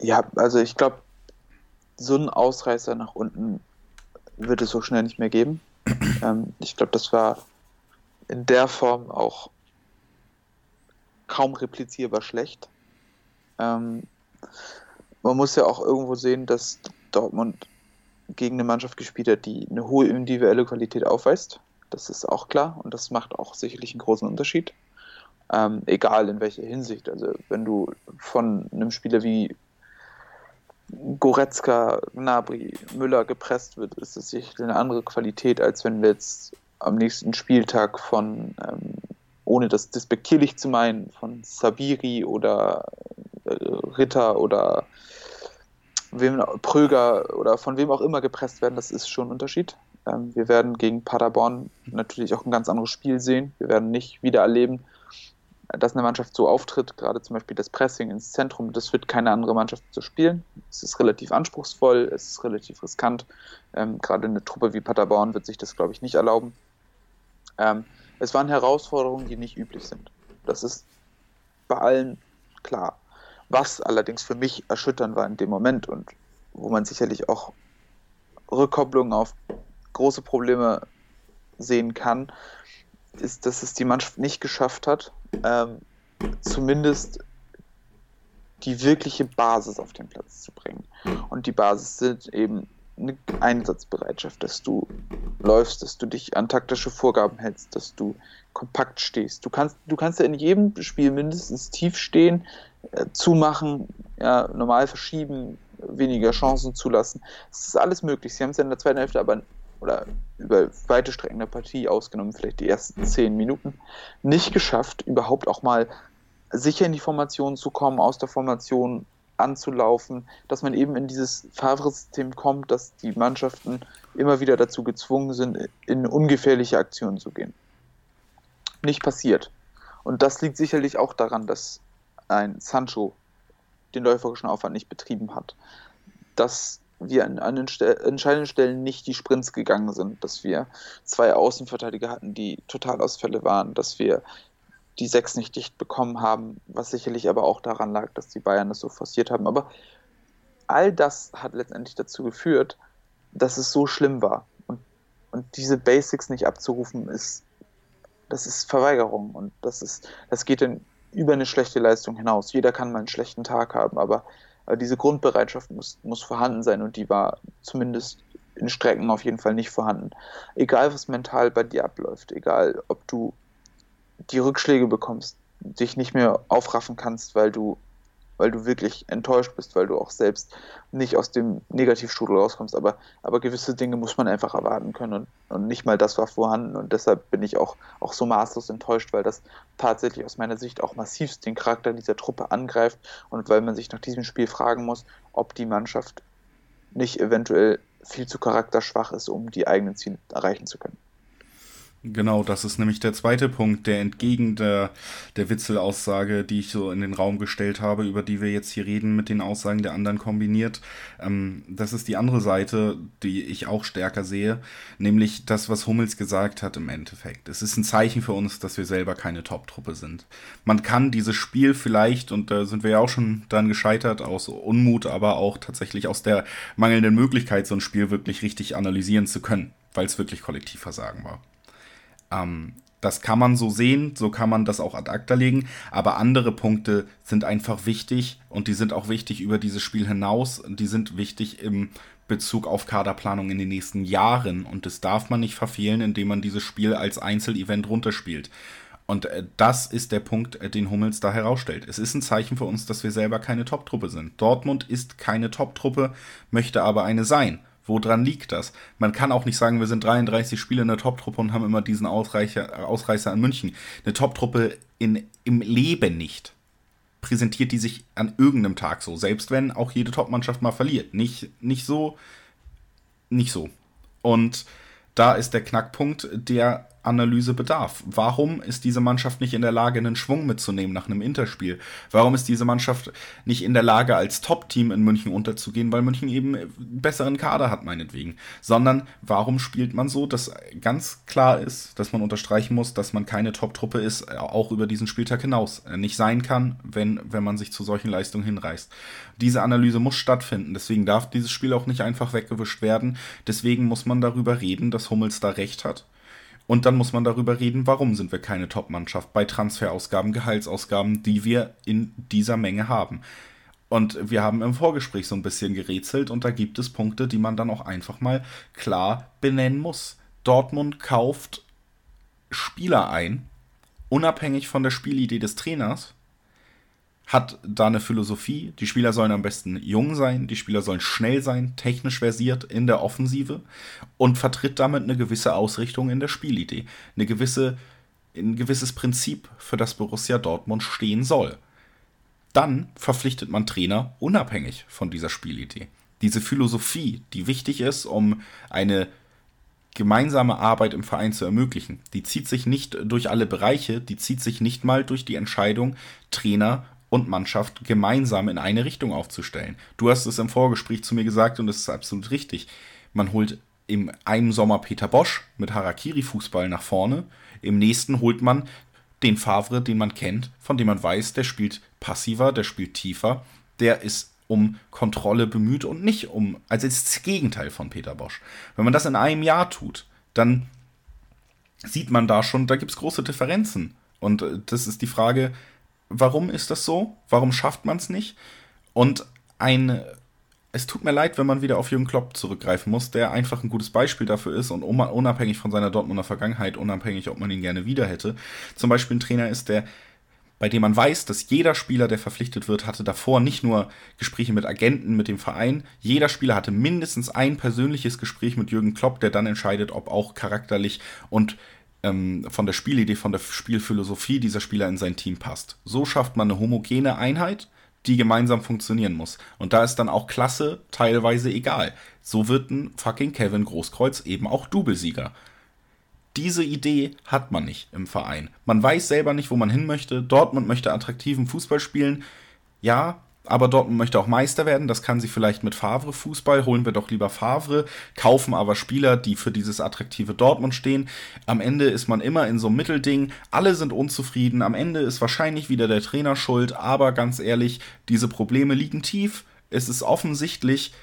Ja, also ich glaube, so einen Ausreißer nach unten wird es so schnell nicht mehr geben. ähm, ich glaube, das war in der Form auch kaum replizierbar schlecht. Ähm, man muss ja auch irgendwo sehen, dass Dortmund gegen eine Mannschaft gespielt hat, die eine hohe individuelle Qualität aufweist. Das ist auch klar und das macht auch sicherlich einen großen Unterschied. Ähm, egal in welcher Hinsicht. Also wenn du von einem Spieler wie Goretzka, Gnabry, Müller gepresst wird, ist das sicherlich eine andere Qualität, als wenn wir jetzt am nächsten Spieltag von, ähm, ohne das despektierlich zu meinen, von Sabiri oder äh, Ritter oder wem, Pröger oder von wem auch immer gepresst werden, das ist schon ein Unterschied. Ähm, wir werden gegen Paderborn natürlich auch ein ganz anderes Spiel sehen. Wir werden nicht wieder erleben, dass eine Mannschaft so auftritt, gerade zum Beispiel das Pressing ins Zentrum, das wird keine andere Mannschaft so spielen. Es ist relativ anspruchsvoll, es ist relativ riskant. Ähm, gerade eine Truppe wie Paderborn wird sich das, glaube ich, nicht erlauben. Ähm, es waren Herausforderungen, die nicht üblich sind. Das ist bei allen klar. Was allerdings für mich erschütternd war in dem Moment und wo man sicherlich auch Rückkopplungen auf große Probleme sehen kann, ist, dass es die Mannschaft nicht geschafft hat, ähm, zumindest die wirkliche Basis auf den Platz zu bringen. Und die Basis sind eben eine Einsatzbereitschaft, dass du läufst, dass du dich an taktische Vorgaben hältst, dass du kompakt stehst. Du kannst, du kannst ja in jedem Spiel mindestens tief stehen, äh, zumachen, ja, normal verschieben, weniger Chancen zulassen. Das ist alles möglich. Sie haben es ja in der zweiten Hälfte aber oder über weite Strecken der Partie ausgenommen, vielleicht die ersten zehn Minuten, nicht geschafft, überhaupt auch mal sicher in die Formation zu kommen, aus der Formation anzulaufen, dass man eben in dieses Favre-System kommt, dass die Mannschaften immer wieder dazu gezwungen sind, in ungefährliche Aktionen zu gehen. Nicht passiert. Und das liegt sicherlich auch daran, dass ein Sancho den läuferischen Aufwand nicht betrieben hat. Dass wir an, an entscheidenden Stellen nicht die Sprints gegangen sind, dass wir zwei Außenverteidiger hatten, die Totalausfälle waren, dass wir die sechs nicht dicht bekommen haben, was sicherlich aber auch daran lag, dass die Bayern das so forciert haben. Aber all das hat letztendlich dazu geführt, dass es so schlimm war. Und, und diese Basics nicht abzurufen, ist, das ist Verweigerung und das ist, das geht dann über eine schlechte Leistung hinaus. Jeder kann mal einen schlechten Tag haben, aber aber diese Grundbereitschaft muss, muss vorhanden sein und die war zumindest in Strecken auf jeden Fall nicht vorhanden. Egal, was mental bei dir abläuft, egal, ob du die Rückschläge bekommst, dich nicht mehr aufraffen kannst, weil du weil du wirklich enttäuscht bist, weil du auch selbst nicht aus dem Negativstrudel rauskommst. Aber, aber gewisse Dinge muss man einfach erwarten können und, und nicht mal das war vorhanden. Und deshalb bin ich auch, auch so maßlos enttäuscht, weil das tatsächlich aus meiner Sicht auch massivst den Charakter dieser Truppe angreift und weil man sich nach diesem Spiel fragen muss, ob die Mannschaft nicht eventuell viel zu charakterschwach ist, um die eigenen Ziele erreichen zu können. Genau, das ist nämlich der zweite Punkt, der entgegen der, der Witzel-Aussage, die ich so in den Raum gestellt habe, über die wir jetzt hier reden, mit den Aussagen der anderen kombiniert. Ähm, das ist die andere Seite, die ich auch stärker sehe, nämlich das, was Hummels gesagt hat im Endeffekt. Es ist ein Zeichen für uns, dass wir selber keine Top-Truppe sind. Man kann dieses Spiel vielleicht, und da sind wir ja auch schon dran gescheitert, aus Unmut, aber auch tatsächlich aus der mangelnden Möglichkeit, so ein Spiel wirklich richtig analysieren zu können, weil es wirklich Kollektivversagen war. Ähm, Das kann man so sehen, so kann man das auch ad acta legen, aber andere Punkte sind einfach wichtig und die sind auch wichtig über dieses Spiel hinaus. Die sind wichtig im Bezug auf Kaderplanung in den nächsten Jahren und das darf man nicht verfehlen, indem man dieses Spiel als Einzelevent runterspielt. Und äh, das ist der Punkt, äh, den Hummels da herausstellt. Es ist ein Zeichen für uns, dass wir selber keine Top-Truppe sind. Dortmund ist keine Top-Truppe, möchte aber eine sein. Woran liegt das? Man kann auch nicht sagen, wir sind 33 Spiele in der Top-Truppe und haben immer diesen Ausreicher, Ausreißer an München. Eine Top-Truppe im Leben nicht. Präsentiert die sich an irgendeinem Tag so, selbst wenn auch jede Top-Mannschaft mal verliert. Nicht, nicht so, nicht so. Und da ist der Knackpunkt, der Analyse bedarf. Warum ist diese Mannschaft nicht in der Lage, einen Schwung mitzunehmen nach einem Interspiel? Warum ist diese Mannschaft nicht in der Lage, als Top-Team in München unterzugehen, weil München eben einen besseren Kader hat, meinetwegen? Sondern warum spielt man so, dass ganz klar ist, dass man unterstreichen muss, dass man keine Top-Truppe ist, auch über diesen Spieltag hinaus äh, nicht sein kann, wenn, wenn man sich zu solchen Leistungen hinreißt. Diese Analyse muss stattfinden, deswegen darf dieses Spiel auch nicht einfach weggewischt werden. Deswegen muss man darüber reden, dass Hummels da recht hat und dann muss man darüber reden, warum sind wir keine Top-Mannschaft bei Transferausgaben, Gehaltsausgaben, die wir in dieser Menge haben. Und wir haben im Vorgespräch so ein bisschen gerätselt und da gibt es Punkte, die man dann auch einfach mal klar benennen muss. Dortmund kauft Spieler ein, unabhängig von der Spielidee des Trainers, hat da eine Philosophie. Die Spieler sollen am besten jung sein, die Spieler sollen schnell sein, technisch versiert in der Offensive und vertritt damit eine gewisse Ausrichtung in der Spielidee. Eine gewisse, ein gewisses Prinzip, für das Borussia Dortmund stehen soll. Dann verpflichtet man Trainer unabhängig von dieser Spielidee. Diese Philosophie, die wichtig ist, um eine gemeinsame Arbeit im Verein zu ermöglichen. Die zieht sich nicht durch alle Bereiche, die zieht sich nicht mal durch die Entscheidung, Trainer und Mannschaft gemeinsam in eine Richtung aufzustellen. Du hast es im Vorgespräch zu mir gesagt und das ist absolut richtig. Man holt im einen Sommer Peter Bosch mit Harakiri-Fußball nach vorne, im nächsten holt man den Favre, den man kennt, von dem man weiß, der spielt passiver, der spielt tiefer, der ist um Kontrolle bemüht und nicht um, also ist das Gegenteil von Peter Bosch. Wenn man das in einem Jahr tut, dann sieht man da schon, da gibt es große Differenzen. Und äh, das ist die Frage, warum ist das so? Warum schafft man es nicht? Und ein, es tut mir leid, wenn man wieder auf Jürgen Klopp zurückgreifen muss, der einfach ein gutes Beispiel dafür ist und unabhängig von seiner Dortmunder Vergangenheit, unabhängig, ob man ihn gerne wieder hätte, zum Beispiel ein Trainer ist, der bei dem man weiß, dass jeder Spieler, der verpflichtet wird, hatte davor nicht nur Gespräche mit Agenten, mit dem Verein, jeder Spieler hatte mindestens ein persönliches Gespräch mit Jürgen Klopp, der dann entscheidet, ob auch charakterlich und ähm, von der Spielidee, von der Spielphilosophie dieser Spieler in sein Team passt. So schafft man eine homogene Einheit, die gemeinsam funktionieren muss. Und da ist dann auch Klasse teilweise egal. So wird ein fucking Kevin Großkreuz eben auch Doublesieger. Diese Idee hat man nicht im Verein. Man weiß selber nicht, wo man hin möchte. Dortmund möchte attraktiven Fußball spielen. Ja, aber Dortmund möchte auch Meister werden. Das kann sie vielleicht mit Favre Fußball. Holen wir doch lieber Favre, kaufen aber Spieler, die für dieses attraktive Dortmund stehen. Am Ende ist man immer in so einem Mittelding. Alle sind unzufrieden. Am Ende ist wahrscheinlich wieder der Trainer schuld. Aber ganz ehrlich, diese Probleme liegen tief. Es ist offensichtlich,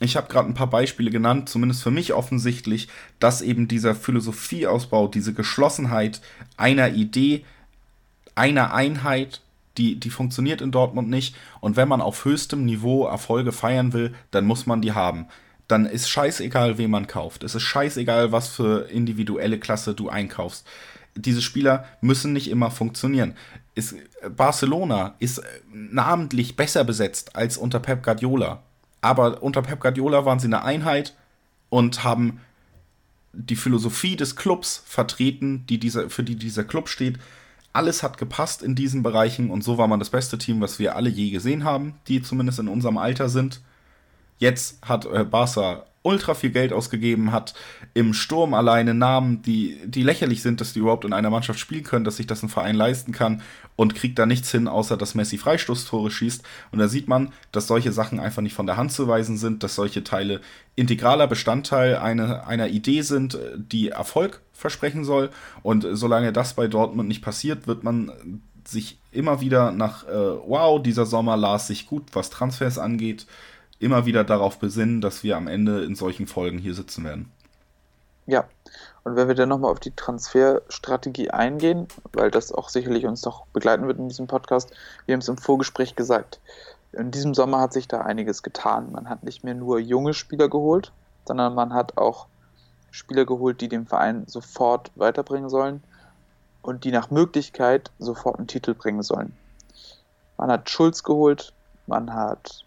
ich habe gerade ein paar Beispiele genannt, zumindest für mich offensichtlich, dass eben dieser Philosophieausbau, diese Geschlossenheit einer Idee, einer Einheit die, die funktioniert in Dortmund nicht. Und wenn man auf höchstem Niveau Erfolge feiern will, dann muss man die haben. Dann ist scheißegal, wen man kauft. Es ist scheißegal, was für individuelle Klasse du einkaufst. Diese Spieler müssen nicht immer funktionieren. Ist, Barcelona ist namentlich besser besetzt als unter Pep Guardiola. Aber unter Pep Guardiola waren sie eine Einheit und haben die Philosophie des Clubs vertreten, die dieser, für die dieser Club steht alles hat gepasst in diesen Bereichen und so war man das beste Team, was wir alle je gesehen haben, die zumindest in unserem Alter sind. Jetzt hat äh, Barca ultra viel Geld ausgegeben, hat im Sturm alleine Namen, die, die lächerlich sind, dass die überhaupt in einer Mannschaft spielen können, dass sich das ein Verein leisten kann und kriegt da nichts hin, außer dass Messi Freistoßtore schießt. Und da sieht man, dass solche Sachen einfach nicht von der Hand zu weisen sind, dass solche Teile integraler Bestandteil eine, einer Idee sind, die Erfolg versprechen soll. Und solange das bei Dortmund nicht passiert, wird man sich immer wieder nach, äh, wow, dieser Sommer las sich gut, was Transfers angeht, immer wieder darauf besinnen, dass wir am Ende in solchen Folgen hier sitzen werden. Ja, Und wenn wir dann nochmal auf die Transferstrategie eingehen, weil das auch sicherlich uns noch begleiten wird in diesem Podcast, wir haben es im Vorgespräch gesagt, in diesem Sommer hat sich da einiges getan. Man hat nicht mehr nur junge Spieler geholt, sondern man hat auch Spieler geholt, die dem Verein sofort weiterbringen sollen und die nach Möglichkeit sofort einen Titel bringen sollen. Man hat Schulz geholt, man hat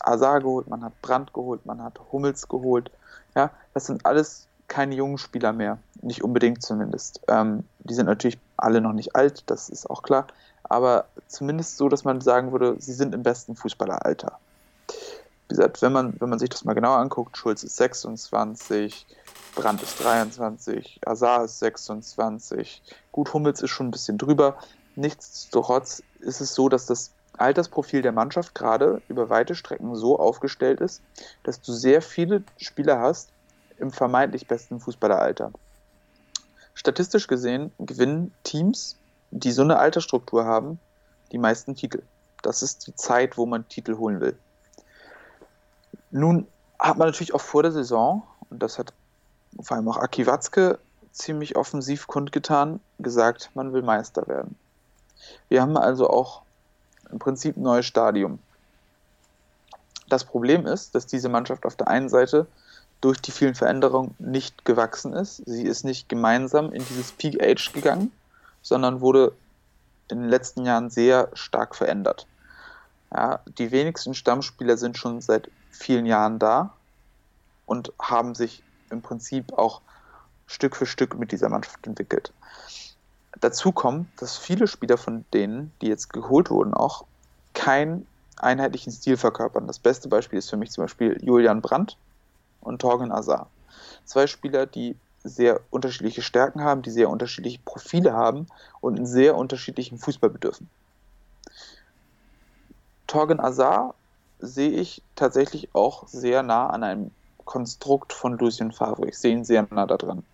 Azar geholt, man hat Brandt geholt, man hat Hummels geholt. Ja, das sind alles keine jungen Spieler mehr, nicht unbedingt zumindest. Ähm, die sind natürlich alle noch nicht alt, das ist auch klar, aber zumindest so, dass man sagen würde, sie sind im besten Fußballeralter. Wie gesagt, wenn man, wenn man sich das mal genauer anguckt, Schulz ist 26, Brandt ist 23, Azar ist 26, gut, Hummels ist schon ein bisschen drüber. Nichtsdestotrotz ist es so, dass das Altersprofil der Mannschaft gerade über weite Strecken so aufgestellt ist, dass du sehr viele Spieler hast im vermeintlich besten Fußballeralter. Statistisch gesehen gewinnen Teams, die so eine Altersstruktur haben, die meisten Titel. Das ist die Zeit, wo man Titel holen will. Nun hat man natürlich auch vor der Saison, und das hat vor allem auch Aki Watzke ziemlich offensiv kundgetan, gesagt, man will Meister werden. Wir haben also auch im Prinzip ein neues Stadium. Das Problem ist, dass diese Mannschaft auf der einen Seite durch die vielen Veränderungen nicht gewachsen ist. Sie ist nicht gemeinsam in dieses Peak Age gegangen, sondern wurde in den letzten Jahren sehr stark verändert. Ja, die wenigsten Stammspieler sind schon seit vielen Jahren da und haben sich im Prinzip auch Stück für Stück mit dieser Mannschaft entwickelt. Dazu kommt, dass viele Spieler von denen, die jetzt geholt wurden, auch keinen einheitlichen Stil verkörpern. Das beste Beispiel ist für mich zum Beispiel Julian Brandt und Torgen Azar. Zwei Spieler, die sehr unterschiedliche Stärken haben, die sehr unterschiedliche Profile haben und einen sehr unterschiedlichen Fußball bedürfen. Torgen Azar sehe ich tatsächlich auch sehr nah an einem Konstrukt von Lucien Favre. Ich sehe ihn sehr nah da dran.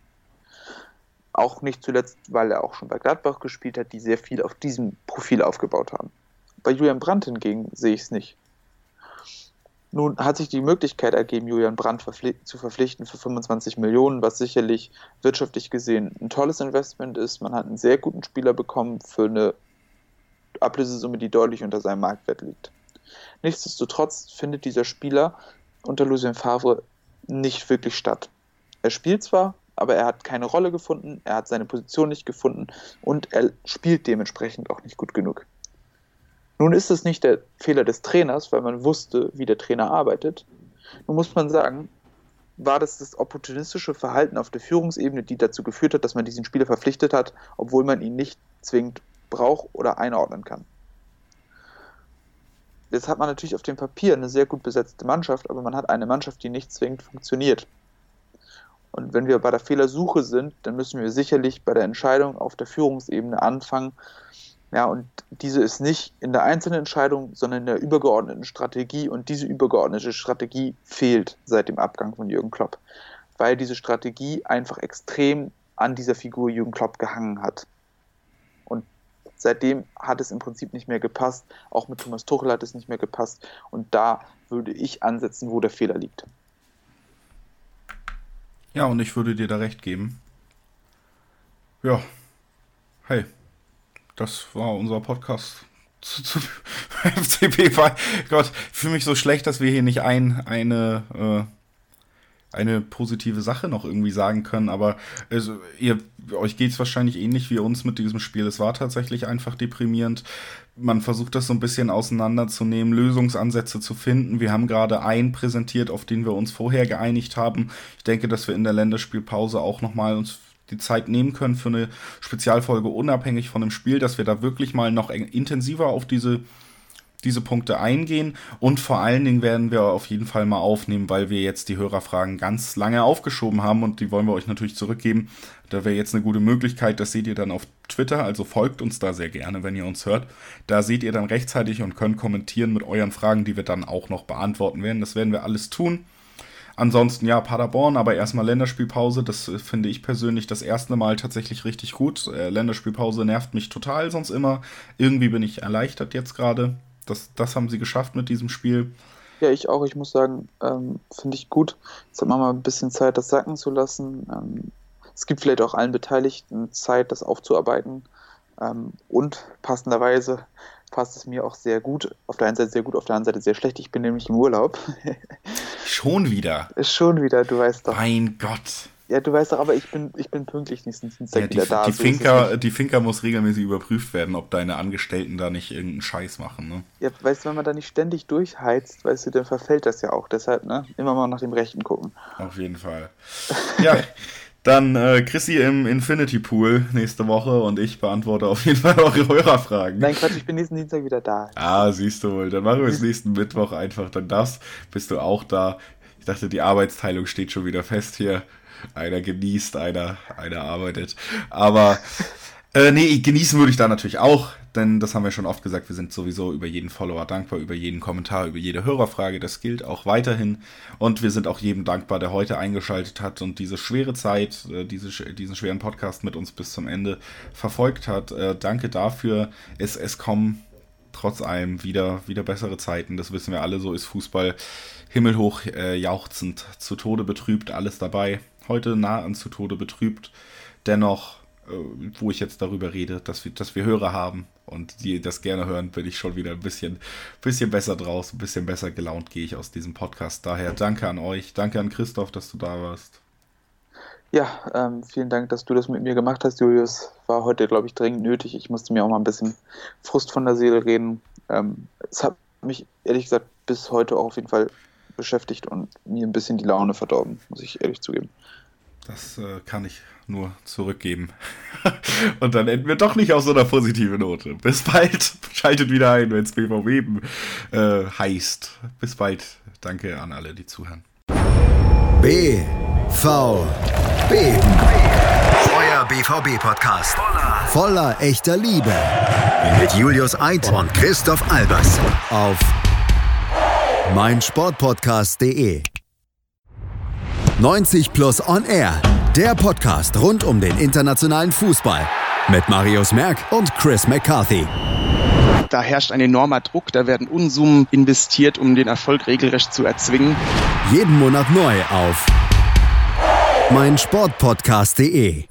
Auch nicht zuletzt, weil er auch schon bei Gladbach gespielt hat, die sehr viel auf diesem Profil aufgebaut haben. Bei Julian Brandt hingegen sehe ich es nicht. Nun hat sich die Möglichkeit ergeben, Julian Brandt verpfli zu verpflichten für 25 Millionen, was sicherlich wirtschaftlich gesehen ein tolles Investment ist. Man hat einen sehr guten Spieler bekommen für eine Ablösesumme, die deutlich unter seinem Marktwert liegt. Nichtsdestotrotz findet dieser Spieler unter Lucien Favre nicht wirklich statt. Er spielt zwar, aber er hat keine Rolle gefunden, er hat seine Position nicht gefunden und er spielt dementsprechend auch nicht gut genug. Nun ist es nicht der Fehler des Trainers, weil man wusste, wie der Trainer arbeitet. Nun muss man sagen, war das das opportunistische Verhalten auf der Führungsebene, die dazu geführt hat, dass man diesen Spieler verpflichtet hat, obwohl man ihn nicht zwingend braucht oder einordnen kann. Jetzt hat man natürlich auf dem Papier eine sehr gut besetzte Mannschaft, aber man hat eine Mannschaft, die nicht zwingend funktioniert. Und wenn wir bei der Fehlersuche sind, dann müssen wir sicherlich bei der Entscheidung auf der Führungsebene anfangen. Ja, und diese ist nicht in der einzelnen Entscheidung, sondern in der übergeordneten Strategie. Und diese übergeordnete Strategie fehlt seit dem Abgang von Jürgen Klopp, weil diese Strategie einfach extrem an dieser Figur Jürgen Klopp gehangen hat. Seitdem hat es im Prinzip nicht mehr gepasst. Auch mit Thomas Tuchel hat es nicht mehr gepasst. Und da würde ich ansetzen, wo der Fehler liegt. Ja, und ich würde dir da recht geben. Ja. Hey, das war unser Podcast zu, zu FCP. Gott, ich fühle mich so schlecht, dass wir hier nicht ein, eine äh, eine positive Sache noch irgendwie sagen können, aber also, ihr, euch geht es wahrscheinlich ähnlich wie uns mit diesem Spiel. Es war tatsächlich einfach deprimierend. Man versucht das so ein bisschen auseinanderzunehmen, Lösungsansätze zu finden. Wir haben gerade einen präsentiert, auf den wir uns vorher geeinigt haben. Ich denke, dass wir in der Länderspielpause auch nochmal uns die Zeit nehmen können für eine Spezialfolge unabhängig von dem Spiel, dass wir da wirklich mal noch intensiver auf diese diese Punkte eingehen und vor allen Dingen werden wir auf jeden Fall mal aufnehmen, weil wir jetzt die Hörerfragen ganz lange aufgeschoben haben und die wollen wir euch natürlich zurückgeben. Da wäre jetzt eine gute Möglichkeit, das seht ihr dann auf Twitter, also folgt uns da sehr gerne, wenn ihr uns hört. Da seht ihr dann rechtzeitig und könnt kommentieren mit euren Fragen, die wir dann auch noch beantworten werden. Das werden wir alles tun. Ansonsten ja, Paderborn, aber erstmal Länderspielpause. Das äh, finde ich persönlich das erste Mal tatsächlich richtig gut. Äh, Länderspielpause nervt mich total, sonst immer. Irgendwie bin ich erleichtert jetzt gerade. Das, das haben sie geschafft mit diesem Spiel. Ja, ich auch. Ich muss sagen, ähm, finde ich gut. Jetzt hat man mal ein bisschen Zeit, das sacken zu lassen. Ähm, es gibt vielleicht auch allen Beteiligten Zeit, das aufzuarbeiten. Ähm, und passenderweise passt es mir auch sehr gut. Auf der einen Seite sehr gut, auf der anderen Seite sehr schlecht. Ich bin nämlich im Urlaub. Schon wieder? Schon wieder, du weißt doch. Mein Gott. Ja, du weißt doch, aber ich bin, ich bin pünktlich nächsten Dienstag ja, die, wieder da. Die, so Finca, die Finca muss regelmäßig überprüft werden, ob deine Angestellten da nicht irgendeinen Scheiß machen. Ne? Ja, weißt du, wenn man da nicht ständig durchheizt, weißt du, dann verfällt das ja auch. Deshalb, ne, immer mal nach dem Rechten gucken. Auf jeden Fall. Ja, dann äh, Chrissy im Infinity Pool nächste Woche und ich beantworte auf jeden Fall eure Hörerfragen. Nein, Quatsch, ich bin nächsten Dienstag wieder da. Ah, siehst du wohl. Dann machen wir es nächsten Mittwoch einfach. Dann das bist du auch da. Ich dachte, die Arbeitsteilung steht schon wieder fest hier. Einer genießt, einer, einer arbeitet. Aber äh, nee, genießen würde ich da natürlich auch, denn das haben wir schon oft gesagt, wir sind sowieso über jeden Follower dankbar, über jeden Kommentar, über jede Hörerfrage. Das gilt auch weiterhin. Und wir sind auch jedem dankbar, der heute eingeschaltet hat und diese schwere Zeit, äh, diese, diesen schweren Podcast mit uns bis zum Ende verfolgt hat. Äh, danke dafür. Es, es kommen trotz allem wieder, wieder bessere Zeiten. Das wissen wir alle, so ist Fußball himmelhoch äh, jauchzend, zu Tode betrübt, alles dabei. Heute nah an zu Tode betrübt. Dennoch äh, wo ich jetzt darüber rede, dass wir, dass wir Hörer haben und die das gerne hören, bin ich schon wieder ein bisschen, bisschen besser draus, ein bisschen besser gelaunt gehe ich aus diesem Podcast. Daher danke an euch, danke an Christoph, dass du da warst. Ja, ähm, vielen Dank, dass du das mit mir gemacht hast, Julius. War heute, glaube ich, dringend nötig. Ich musste mir auch mal ein bisschen Frust von der Seele reden. Ähm, es hat mich, ehrlich gesagt, bis heute auch auf jeden Fall beschäftigt und mir ein bisschen die Laune verdorben, muss ich ehrlich zugeben. Das äh, kann ich nur zurückgeben. Und dann enden wir doch nicht auf so einer positiven Note. Bis bald. Schaltet wieder ein, wenn es BVB äh, heißt. Bis bald. Danke an alle, die zuhören. BVB. Euer BVB-Podcast. Voller, voller echter Liebe. Mit Julius Eid und Christoph Albers. Auf meinsportpodcast.de 90 Plus On Air, der Podcast rund um den internationalen Fußball mit Marius Merck und Chris McCarthy. Da herrscht ein enormer Druck, da werden Unsummen investiert, um den Erfolg regelrecht zu erzwingen. Jeden Monat neu auf meinsportpodcast.de